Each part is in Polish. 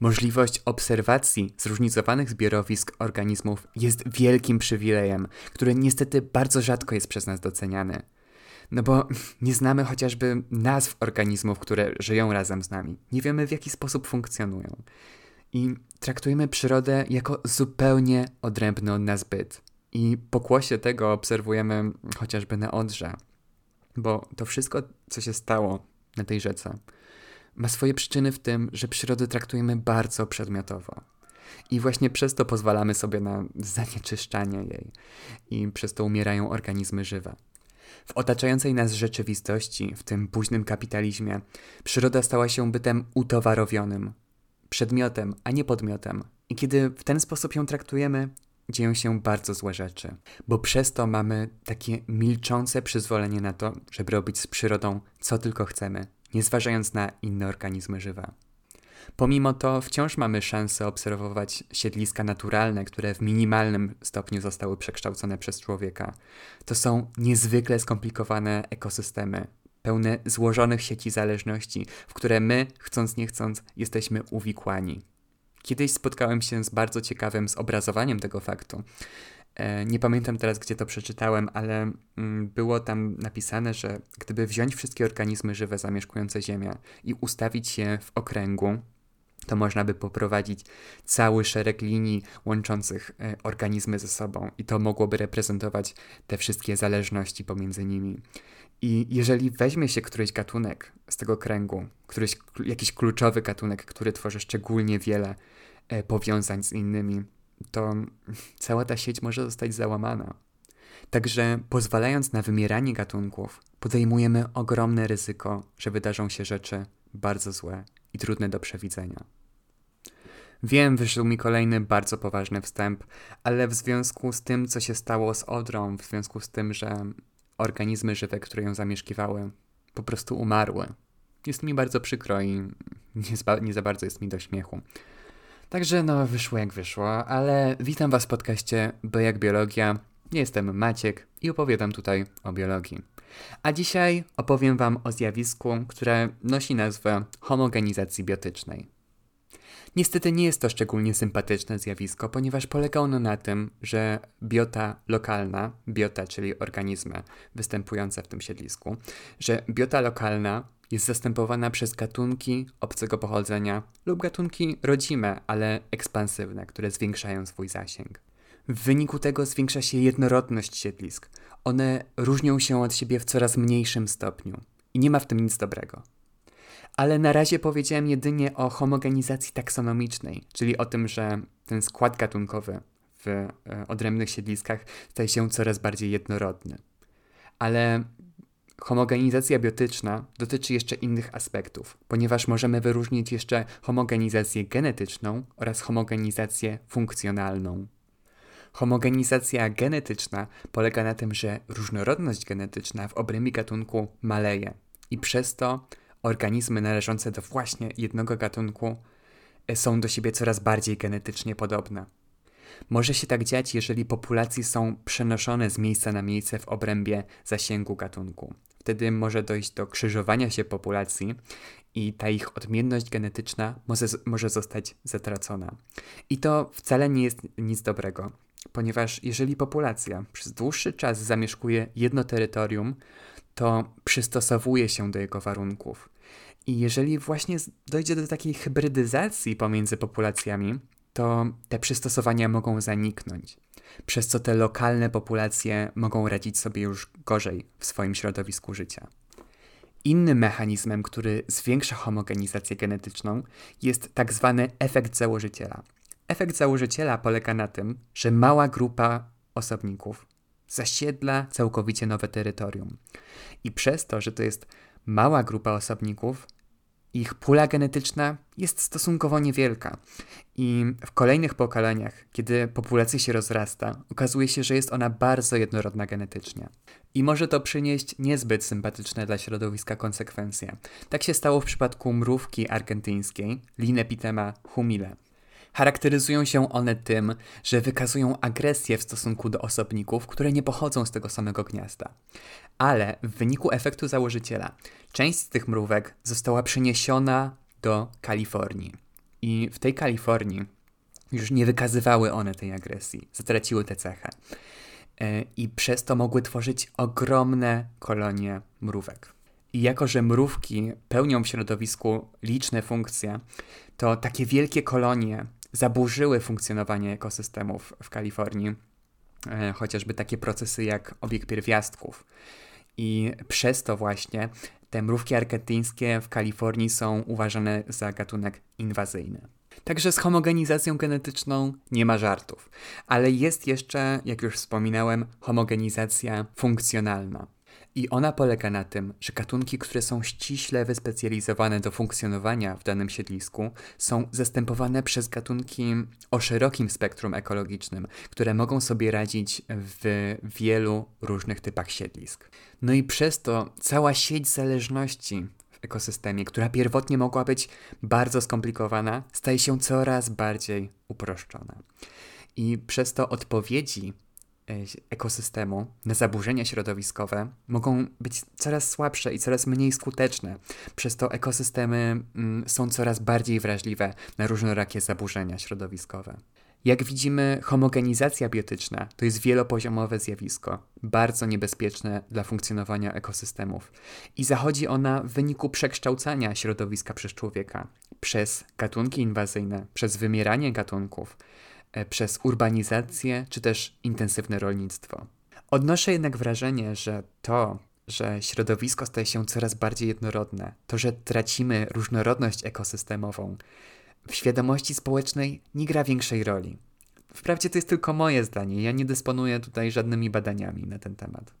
Możliwość obserwacji zróżnicowanych zbiorowisk organizmów jest wielkim przywilejem, który niestety bardzo rzadko jest przez nas doceniany. No bo nie znamy chociażby nazw organizmów, które żyją razem z nami. Nie wiemy w jaki sposób funkcjonują. I traktujemy przyrodę jako zupełnie odrębny od nas byt. I pokłosie tego obserwujemy chociażby na Odrze. Bo to wszystko, co się stało na tej rzece, ma swoje przyczyny w tym, że przyrodę traktujemy bardzo przedmiotowo. I właśnie przez to pozwalamy sobie na zanieczyszczanie jej. I przez to umierają organizmy żywe. W otaczającej nas rzeczywistości, w tym późnym kapitalizmie, przyroda stała się bytem utowarowionym, przedmiotem, a nie podmiotem. I kiedy w ten sposób ją traktujemy, dzieją się bardzo złe rzeczy, bo przez to mamy takie milczące przyzwolenie na to, żeby robić z przyrodą co tylko chcemy, nie zważając na inne organizmy żywe. Pomimo to wciąż mamy szansę obserwować siedliska naturalne, które w minimalnym stopniu zostały przekształcone przez człowieka. To są niezwykle skomplikowane ekosystemy, pełne złożonych sieci zależności, w które my, chcąc nie chcąc, jesteśmy uwikłani. Kiedyś spotkałem się z bardzo ciekawym zobrazowaniem tego faktu. E, nie pamiętam teraz, gdzie to przeczytałem, ale mm, było tam napisane, że gdyby wziąć wszystkie organizmy żywe zamieszkujące Ziemię i ustawić je w okręgu, to można by poprowadzić cały szereg linii łączących e, organizmy ze sobą, i to mogłoby reprezentować te wszystkie zależności pomiędzy nimi. I jeżeli weźmie się któryś gatunek z tego kręgu, któryś jakiś kluczowy gatunek, który tworzy szczególnie wiele e, powiązań z innymi, to cała ta sieć może zostać załamana. Także pozwalając na wymieranie gatunków, podejmujemy ogromne ryzyko, że wydarzą się rzeczy bardzo złe i trudne do przewidzenia. Wiem, wyszedł mi kolejny bardzo poważny wstęp, ale w związku z tym, co się stało z Odrą, w związku z tym, że organizmy żywe, które ją zamieszkiwały, po prostu umarły, jest mi bardzo przykro i nie za, bardzo jest mi do śmiechu. Także no, wyszło jak wyszło, ale witam Was w podcaście Bo jak biologia. Jestem Maciek i opowiadam tutaj o biologii. A dzisiaj opowiem Wam o zjawisku, które nosi nazwę homogenizacji biotycznej. Niestety nie jest to szczególnie sympatyczne zjawisko, ponieważ polega ono na tym, że biota lokalna, biota czyli organizmy występujące w tym siedlisku, że biota lokalna jest zastępowana przez gatunki obcego pochodzenia lub gatunki rodzime, ale ekspansywne, które zwiększają swój zasięg. W wyniku tego zwiększa się jednorodność siedlisk. One różnią się od siebie w coraz mniejszym stopniu i nie ma w tym nic dobrego. Ale na razie powiedziałem jedynie o homogenizacji taksonomicznej, czyli o tym, że ten skład gatunkowy w e, odrębnych siedliskach staje się coraz bardziej jednorodny. Ale homogenizacja biotyczna dotyczy jeszcze innych aspektów, ponieważ możemy wyróżnić jeszcze homogenizację genetyczną oraz homogenizację funkcjonalną. Homogenizacja genetyczna polega na tym, że różnorodność genetyczna w obrębie gatunku maleje i przez to organizmy należące do właśnie jednego gatunku e, są do siebie coraz bardziej genetycznie podobne. Może się tak dziać, jeżeli populacje są przenoszone z miejsca na miejsce w obrębie zasięgu gatunku. Wtedy może dojść do krzyżowania się populacji i ta ich odmienność genetyczna może, może zostać zatracona. I to wcale nie jest nic dobrego, ponieważ jeżeli populacja przez dłuższy czas zamieszkuje jedno terytorium, to przystosowuje się do jego warunków. I jeżeli właśnie dojdzie do takiej hybrydyzacji pomiędzy populacjami, to te przystosowania mogą zaniknąć, przez co te lokalne populacje mogą radzić sobie już gorzej w swoim środowisku życia. Innym mechanizmem, który zwiększa homogenizację genetyczną, jest tak zwany efekt założyciela. Efekt założyciela polega na tym, że mała grupa osobników zasiedla całkowicie nowe terytorium. I przez to, że to jest mała grupa osobników, ich pula genetyczna jest stosunkowo niewielka. I w kolejnych pokoleniach, kiedy populacja się rozrasta, okazuje się, że jest ona bardzo jednorodna genetycznie. I może to przynieść niezbyt sympatyczne dla środowiska konsekwencje. Tak się stało w przypadku mrówki argentyńskiej, Linepitema humile. Charakteryzują się one tym, że wykazują agresję w stosunku do osobników, które nie pochodzą z tego samego gniazda. Ale w wyniku efektu założyciela, część z tych mrówek została przeniesiona do Kalifornii. I w tej Kalifornii już nie wykazywały one tej agresji, zatraciły tę cechę. E, I przez to mogły tworzyć ogromne kolonie mrówek. I jako, że mrówki pełnią w środowisku liczne funkcje, to takie wielkie kolonie zaburzyły funkcjonowanie ekosystemów w Kalifornii, e, chociażby takie procesy jak obieg pierwiastków. I przez to właśnie te mrówki argentyńskie w Kalifornii są uważane za gatunek inwazyjny. Także z homogenizacją genetyczną nie ma żartów. Ale jest jeszcze, jak już wspominałem, homogenizacja funkcjonalna. I ona polega na tym, że gatunki, które są ściśle wyspecjalizowane do funkcjonowania w danym siedlisku, są zastępowane przez gatunki o szerokim spektrum ekologicznym, które mogą sobie radzić w wielu różnych typach siedlisk. No i przez to cała sieć zależności w ekosystemie, która pierwotnie mogła być bardzo skomplikowana, staje się coraz bardziej uproszczona. I przez to odpowiedzi ekosystemu na zaburzenia środowiskowe mogą być coraz słabsze i coraz mniej skuteczne. Przez to ekosystemy mm, są coraz bardziej wrażliwe na różnorakie zaburzenia środowiskowe. Jak widzimy, homogenizacja biotyczna to jest wielopoziomowe zjawisko, bardzo niebezpieczne dla funkcjonowania ekosystemów. I zachodzi ona w wyniku przekształcania środowiska przez człowieka, przez gatunki inwazyjne, przez wymieranie gatunków, E, przez urbanizację czy też intensywne rolnictwo. Odnoszę jednak wrażenie, że to, że środowisko staje się coraz bardziej jednorodne, to, że tracimy różnorodność ekosystemową, w świadomości społecznej nie gra większej roli. Wprawdzie to jest tylko moje zdanie, ja nie dysponuję tutaj żadnymi badaniami na ten temat.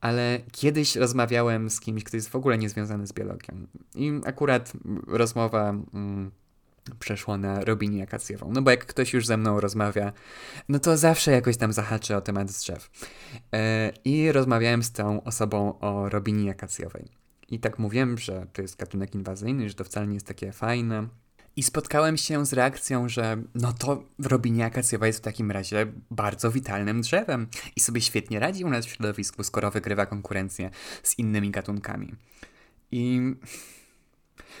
Ale kiedyś rozmawiałem z kimś, kto jest w ogóle niezwiązany z biologią. I akurat rozmowa mm, przeszło na Robinię akacjową. No bo jak ktoś już ze mną rozmawia, no to zawsze jakoś tam zahaczy o temat drzew. Yy, I rozmawiałem z tą osobą o Robinii akacjowej. I tak mówiłem, że to jest gatunek inwazyjny, że to wcale nie jest takie fajne. I spotkałem się z reakcją, że no to Robinia akacjowa jest w takim razie bardzo witalnym drzewem i sobie świetnie radzi u nas w środowisku, skoro wygrywa konkurencję z innymi gatunkami. I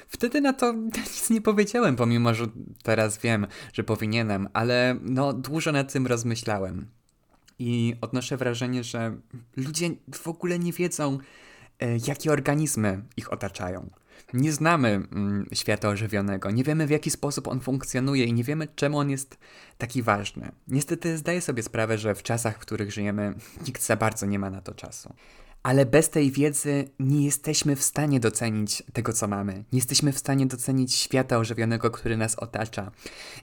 Wtedy na to nic nie powiedziałem, pomimo że teraz wiem, że powinienem, ale no dużo nad tym rozmyślałem. I odnoszę wrażenie, że ludzie w ogóle nie wiedzą, e, jakie organizmy ich otaczają. Nie znamy mm, świata ożywionego, nie wiemy w jaki sposób on funkcjonuje i nie wiemy czemu on jest taki ważny. Niestety zdaję sobie sprawę, że w czasach, w których żyjemy, nikt za bardzo nie ma na to czasu ale bez tej wiedzy nie jesteśmy w stanie docenić tego, co mamy. Nie jesteśmy w stanie docenić świata ożywionego, który nas otacza.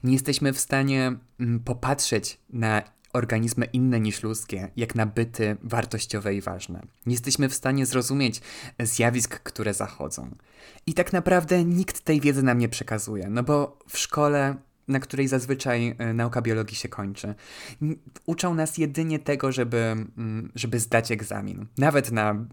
Nie jesteśmy w stanie mm, popatrzeć na organizmy inne niż ludzkie, jak na byty wartościowe i ważne. Nie jesteśmy w stanie zrozumieć zjawisk, które zachodzą. I tak naprawdę nikt tej wiedzy nam nie przekazuje, no bo w szkole na której zazwyczaj e, nauka biologii się kończy. Uczą nas jedynie tego, żeby, mm, żeby zdać egzamin. Nawet, na,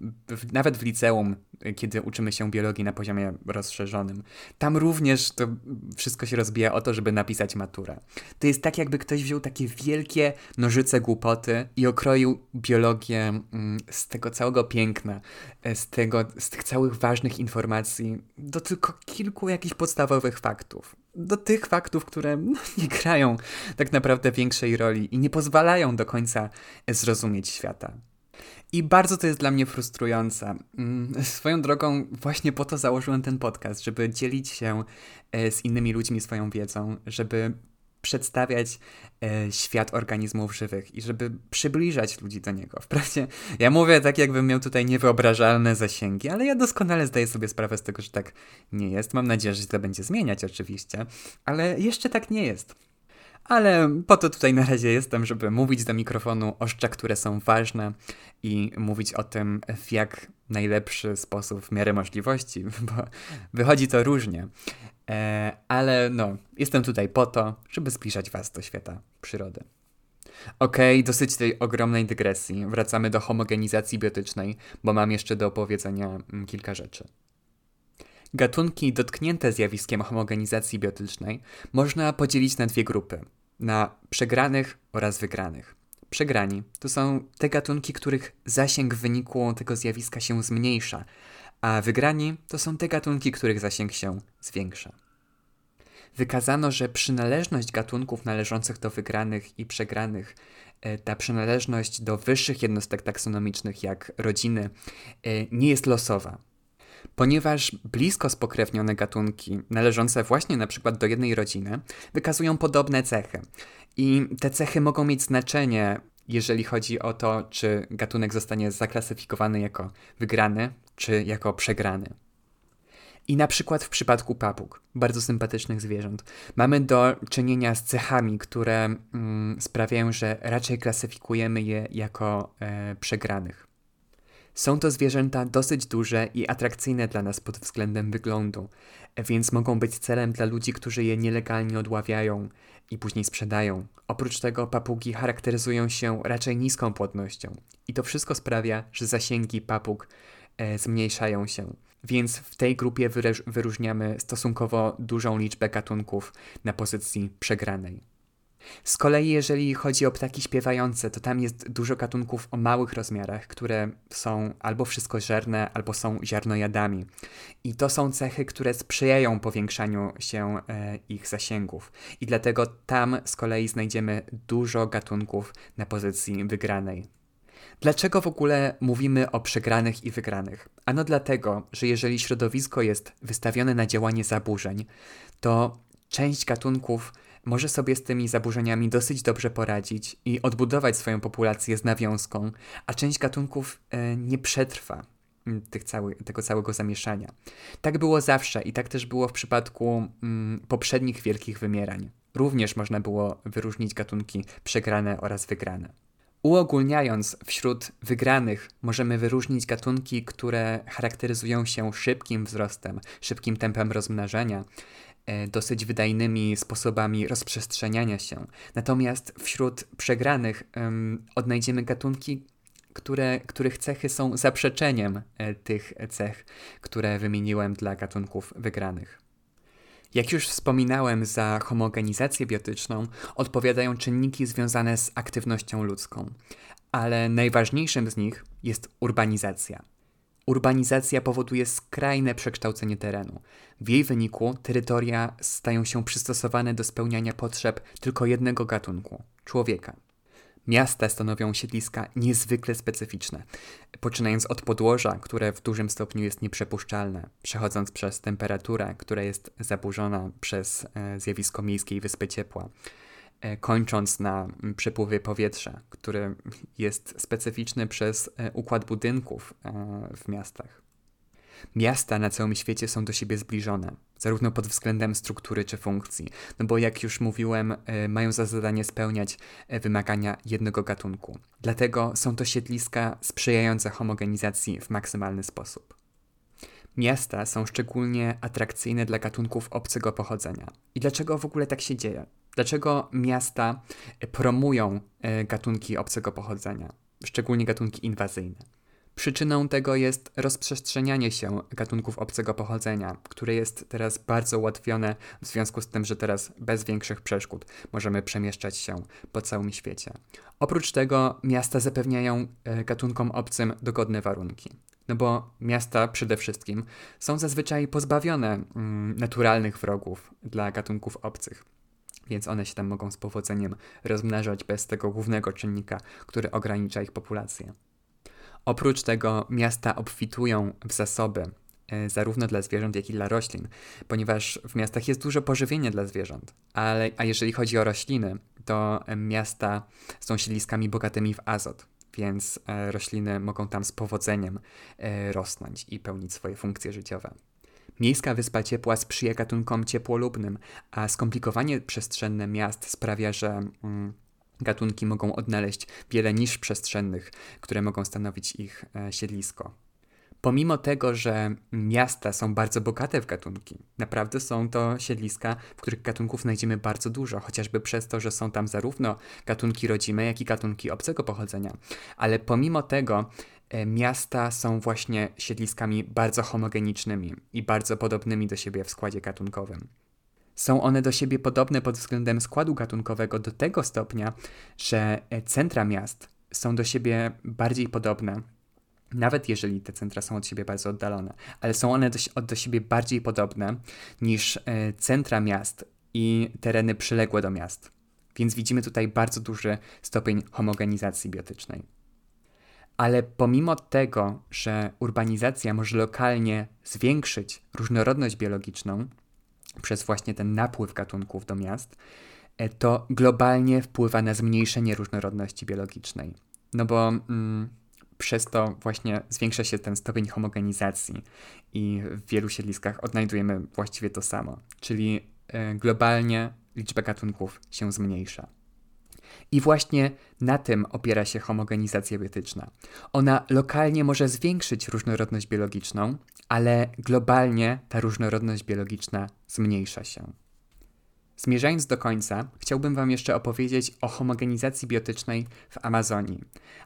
nawet w liceum, e, kiedy uczymy się biologii na poziomie rozszerzonym. Tam również to wszystko się rozbija o to, żeby napisać maturę. To jest tak, jakby ktoś wziął takie wielkie nożyce głupoty i okroił biologię mm, z tego całego piękna, e, z, tego, z tych całych ważnych informacji do tylko kilku jakichś podstawowych faktów do tych faktów, które no, nie grają tak naprawdę większej roli i nie pozwalają do końca zrozumieć świata. I bardzo to jest dla mnie frustrujące. Mm, swoją drogą, właśnie po to założyłem ten podcast, żeby dzielić się e, z innymi ludźmi swoją wiedzą, żeby przedstawiać e, świat organizmów żywych i żeby przybliżać ludzi do niego. Wprawdzie ja mówię tak, jakbym miał tutaj niewyobrażalne zasięgi, ale ja doskonale zdaję sobie sprawę z tego, że tak nie jest. Mam nadzieję, że się to będzie zmieniać oczywiście, ale jeszcze tak nie jest. Ale po to tutaj na razie jestem, żeby mówić do mikrofonu o rzeczach, które są ważne i mówić o tym w jak najlepszy sposób w miarę możliwości, bo wychodzi to różnie. E, ale no, jestem tutaj po to, żeby zbliżać Was do świata przyrody. Okej, okay, dosyć tej ogromnej dygresji. Wracamy do homogenizacji biotycznej, bo mam jeszcze do opowiedzenia mm, kilka rzeczy. Gatunki dotknięte zjawiskiem homogenizacji biotycznej można podzielić na dwie grupy: na przegranych oraz wygranych. Przegrani to są te gatunki, których zasięg w wyniku tego zjawiska się zmniejsza, a wygrani to są te gatunki, których zasięg się zwiększa. wykazano, że przynależność gatunków należących do wygranych i przegranych, e, ta przynależność do wyższych jednostek taksonomicznych jak rodziny, e, nie jest losowa. Ponieważ blisko spokrewnione gatunki, należące właśnie na przykład do jednej rodziny, wykazują podobne cechy. I te cechy mogą mieć znaczenie, jeżeli chodzi o to, czy gatunek zostanie zaklasyfikowany jako wygrany, czy jako przegrany. I na przykład w przypadku papug, bardzo sympatycznych zwierząt, mamy do czynienia z cechami, które mm, sprawiają, że raczej klasyfikujemy je jako e, przegranych. Są to zwierzęta dosyć duże i atrakcyjne dla nas pod względem wyglądu, więc mogą być celem dla ludzi, którzy je nielegalnie odławiają i później sprzedają. Oprócz tego papugi charakteryzują się raczej niską płodnością i to wszystko sprawia, że zasięgi papug e, zmniejszają się. Więc w tej grupie wyróżniamy stosunkowo dużą liczbę gatunków na pozycji przegranej. Z kolei, jeżeli chodzi o ptaki śpiewające, to tam jest dużo gatunków o małych rozmiarach, które są albo wszystkożerne, albo są ziarnojadami. I to są cechy, które sprzyjają powiększaniu się e, ich zasięgów. I dlatego tam z kolei znajdziemy dużo gatunków na pozycji wygranej. Dlaczego w ogóle mówimy o przegranych i wygranych? Ano dlatego, że jeżeli środowisko jest wystawione na działanie zaburzeń, to część gatunków może sobie z tymi zaburzeniami dosyć dobrze poradzić i odbudować swoją populację z nawiązką, a część gatunków e, nie przetrwa mm, cały, tego całego zamieszania. Tak było zawsze i tak też było w przypadku mm, poprzednich wielkich wymierań. Również można było wyróżnić gatunki przegrane oraz wygrane. Uogólniając, wśród wygranych możemy wyróżnić gatunki, które charakteryzują się szybkim wzrostem, szybkim tempem rozmnażania, dosyć wydajnymi sposobami rozprzestrzeniania się. Natomiast wśród przegranych um, odnajdziemy gatunki, które, których cechy są zaprzeczeniem e, tych cech, które wymieniłem dla gatunków wygranych. Jak już wspominałem, za homogenizację biotyczną odpowiadają czynniki związane z aktywnością ludzką, ale najważniejszym z nich jest urbanizacja. Urbanizacja powoduje skrajne przekształcenie terenu. W jej wyniku terytoria stają się przystosowane do spełniania potrzeb tylko jednego gatunku człowieka. Miasta stanowią siedliska niezwykle specyficzne, poczynając od podłoża, które w dużym stopniu jest nieprzepuszczalne, przechodząc przez temperaturę, która jest zaburzona przez e, zjawisko miejskiej wyspy ciepła, kończąc na przepływie powietrza, który jest specyficzny przez e, układ budynków e, w miastach. Miasta na całym świecie są do siebie zbliżone, zarówno pod względem struktury czy funkcji, no bo jak już mówiłem, mają za zadanie spełniać wymagania jednego gatunku. Dlatego są to siedliska sprzyjające homogenizacji w maksymalny sposób. Miasta są szczególnie atrakcyjne dla gatunków obcego pochodzenia. I dlaczego w ogóle tak się dzieje? Dlaczego miasta promują e, gatunki obcego pochodzenia, szczególnie gatunki inwazyjne? Przyczyną tego jest rozprzestrzenianie się gatunków obcego pochodzenia, które jest teraz bardzo ułatwione w związku z tym, że teraz bez większych przeszkód możemy przemieszczać się po całym świecie. Oprócz tego miasta zapewniają e, gatunkom obcym dogodne warunki. No bo miasta przede wszystkim są zazwyczaj pozbawione mm, naturalnych wrogów dla gatunków obcych więc one się tam mogą z powodzeniem rozmnażać bez tego głównego czynnika, który ogranicza ich populację. Oprócz tego miasta obfitują w zasoby e, zarówno dla zwierząt, jak i dla roślin, ponieważ w miastach jest dużo pożywienia dla zwierząt. Ale, a jeżeli chodzi o rośliny, to miasta są siedliskami bogatymi w azot, więc e, rośliny mogą tam z powodzeniem e, rosnąć i pełnić swoje funkcje życiowe. Miejska wyspa ciepła sprzyja gatunkom ciepłolubnym, a skomplikowanie przestrzenne miast sprawia, że mm, gatunki mogą odnaleźć wiele niż przestrzennych, które mogą stanowić ich e, siedlisko. Pomimo tego, że miasta są bardzo bogate w gatunki, naprawdę są to siedliska, w których gatunków znajdziemy bardzo dużo, chociażby przez to, że są tam zarówno gatunki rodzime, jak i gatunki obcego pochodzenia. Ale pomimo tego E, miasta są właśnie siedliskami bardzo homogenicznymi i bardzo podobnymi do siebie w składzie gatunkowym. Są one do siebie podobne pod względem składu gatunkowego do tego stopnia, że e, centra miast są do siebie bardziej podobne, nawet jeżeli te centra są od siebie bardzo oddalone, ale są one do, do siebie bardziej podobne niż e, centra miast i tereny przyległe do miast. Więc widzimy tutaj bardzo duży stopień homogenizacji biotycznej. Ale pomimo tego, że urbanizacja może lokalnie zwiększyć różnorodność biologiczną przez właśnie ten napływ gatunków do miast, e, to globalnie wpływa na zmniejszenie różnorodności biologicznej. No bo mm, przez to właśnie zwiększa się ten stopień homogenizacji i w wielu siedliskach odnajdujemy właściwie to samo, czyli e, globalnie liczba gatunków się zmniejsza. I właśnie na tym opiera się homogenizacja biotyczna. Ona lokalnie może zwiększyć różnorodność biologiczną, ale globalnie ta różnorodność biologiczna zmniejsza się. Zmierzając do końca, chciałbym Wam jeszcze opowiedzieć o homogenizacji biotycznej w Amazonii,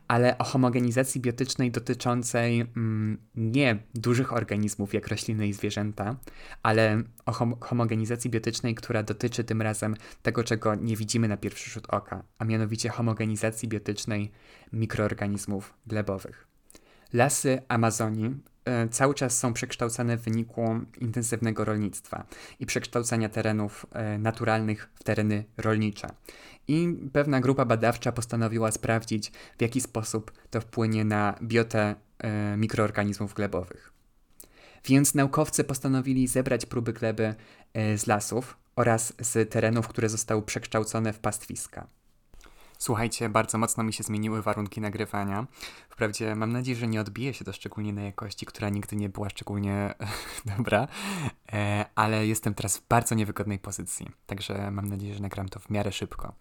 ale o homogenizacji biotycznej dotyczącej mm, nie dużych organizmów jak rośliny i zwierzęta, ale o hom homogenizacji biotycznej, która dotyczy tym razem tego, czego nie widzimy na pierwszy rzut oka, a mianowicie homogenizacji biotycznej mikroorganizmów glebowych. Lasy Amazonii cały czas są przekształcane w wyniku intensywnego rolnictwa i przekształcania terenów e, naturalnych w tereny rolnicze. I pewna grupa badawcza postanowiła sprawdzić, w jaki sposób to wpłynie na biotę e, mikroorganizmów glebowych. Więc naukowcy postanowili zebrać próby gleby z lasów oraz z terenów, które zostały przekształcone w pastwiska. Słuchajcie, bardzo mocno mi się zmieniły warunki nagrywania. Wprawdzie mam nadzieję, że nie odbije się to szczególnie na jakości, która nigdy nie była szczególnie dobra, e, ale jestem teraz w bardzo niewygodnej pozycji, także mam nadzieję, że nagram to w miarę szybko.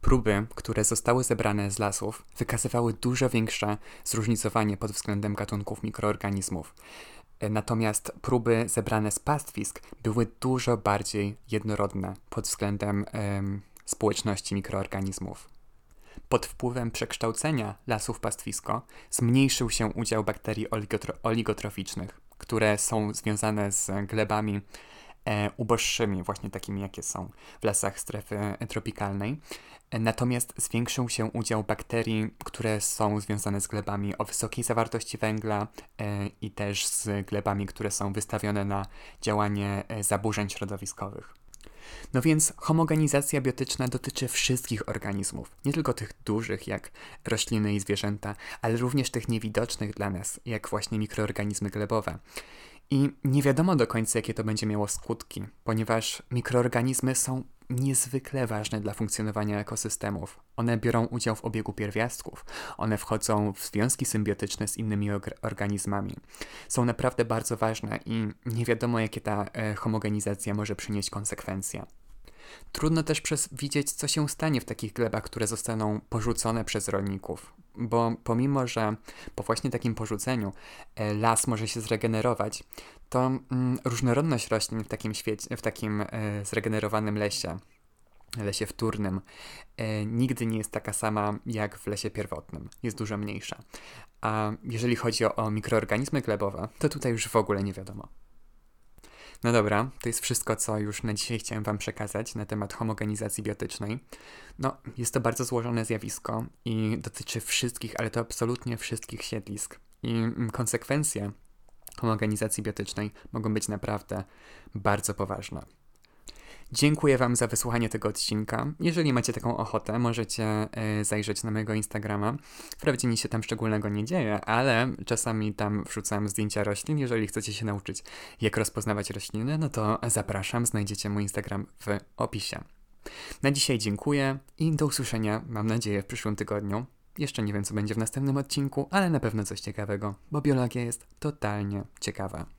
Próby, które zostały zebrane z lasów, wykazywały dużo większe zróżnicowanie pod względem gatunków mikroorganizmów. E, natomiast próby zebrane z pastwisk były dużo bardziej jednorodne pod względem społeczności mikroorganizmów. Pod wpływem przekształcenia lasów pastwisko zmniejszył się udział bakterii oligotroficznych, które są związane z glebami e, uboższymi, właśnie takimi jakie są w lasach strefy tropikalnej. E, natomiast zwiększył się udział bakterii, które są związane z glebami o wysokiej zawartości węgla e, i też z glebami, które są wystawione na działanie e, zaburzeń środowiskowych. No więc homogenizacja biotyczna dotyczy wszystkich organizmów, nie tylko tych dużych jak rośliny i zwierzęta, ale również tych niewidocznych dla nas, jak właśnie mikroorganizmy glebowe. I nie wiadomo do końca, jakie to będzie miało skutki, ponieważ mikroorganizmy są niezwykle ważne dla funkcjonowania ekosystemów. One biorą udział w obiegu pierwiastków, one wchodzą w związki symbiotyczne z innymi organizmami. Są naprawdę bardzo ważne i nie wiadomo, jakie ta e, homogenizacja może przynieść konsekwencje. Trudno też widzieć, co się stanie w takich glebach, które zostaną porzucone przez rolników, bo pomimo, że po właśnie takim porzuceniu e, las może się zregenerować, to mm, różnorodność roślin w takim, świecie, w takim e, zregenerowanym lesie, lesie wtórnym, e, nigdy nie jest taka sama jak w lesie pierwotnym, jest dużo mniejsza. A jeżeli chodzi o mikroorganizmy glebowe, to tutaj już w ogóle nie wiadomo. No dobra, to jest wszystko, co już na dzisiaj chciałem Wam przekazać na temat homogenizacji biotycznej. No, jest to bardzo złożone zjawisko i dotyczy wszystkich, ale to absolutnie wszystkich siedlisk. I mm, konsekwencje homogenizacji biotycznej mogą być naprawdę bardzo poważne. Dziękuję Wam za wysłuchanie tego odcinka. Jeżeli macie taką ochotę, możecie e, zajrzeć na mojego Instagrama. Wprawdzie nic się tam szczególnego nie dzieje, ale czasami tam wrzucam zdjęcia roślin. Jeżeli chcecie się nauczyć, jak rozpoznawać rośliny, no to zapraszam, znajdziecie mój Instagram w opisie. Na dzisiaj dziękuję i do usłyszenia, mam nadzieję, w przyszłym tygodniu. Jeszcze nie wiem, co będzie w następnym odcinku, ale na pewno coś ciekawego, bo biologia jest totalnie ciekawa.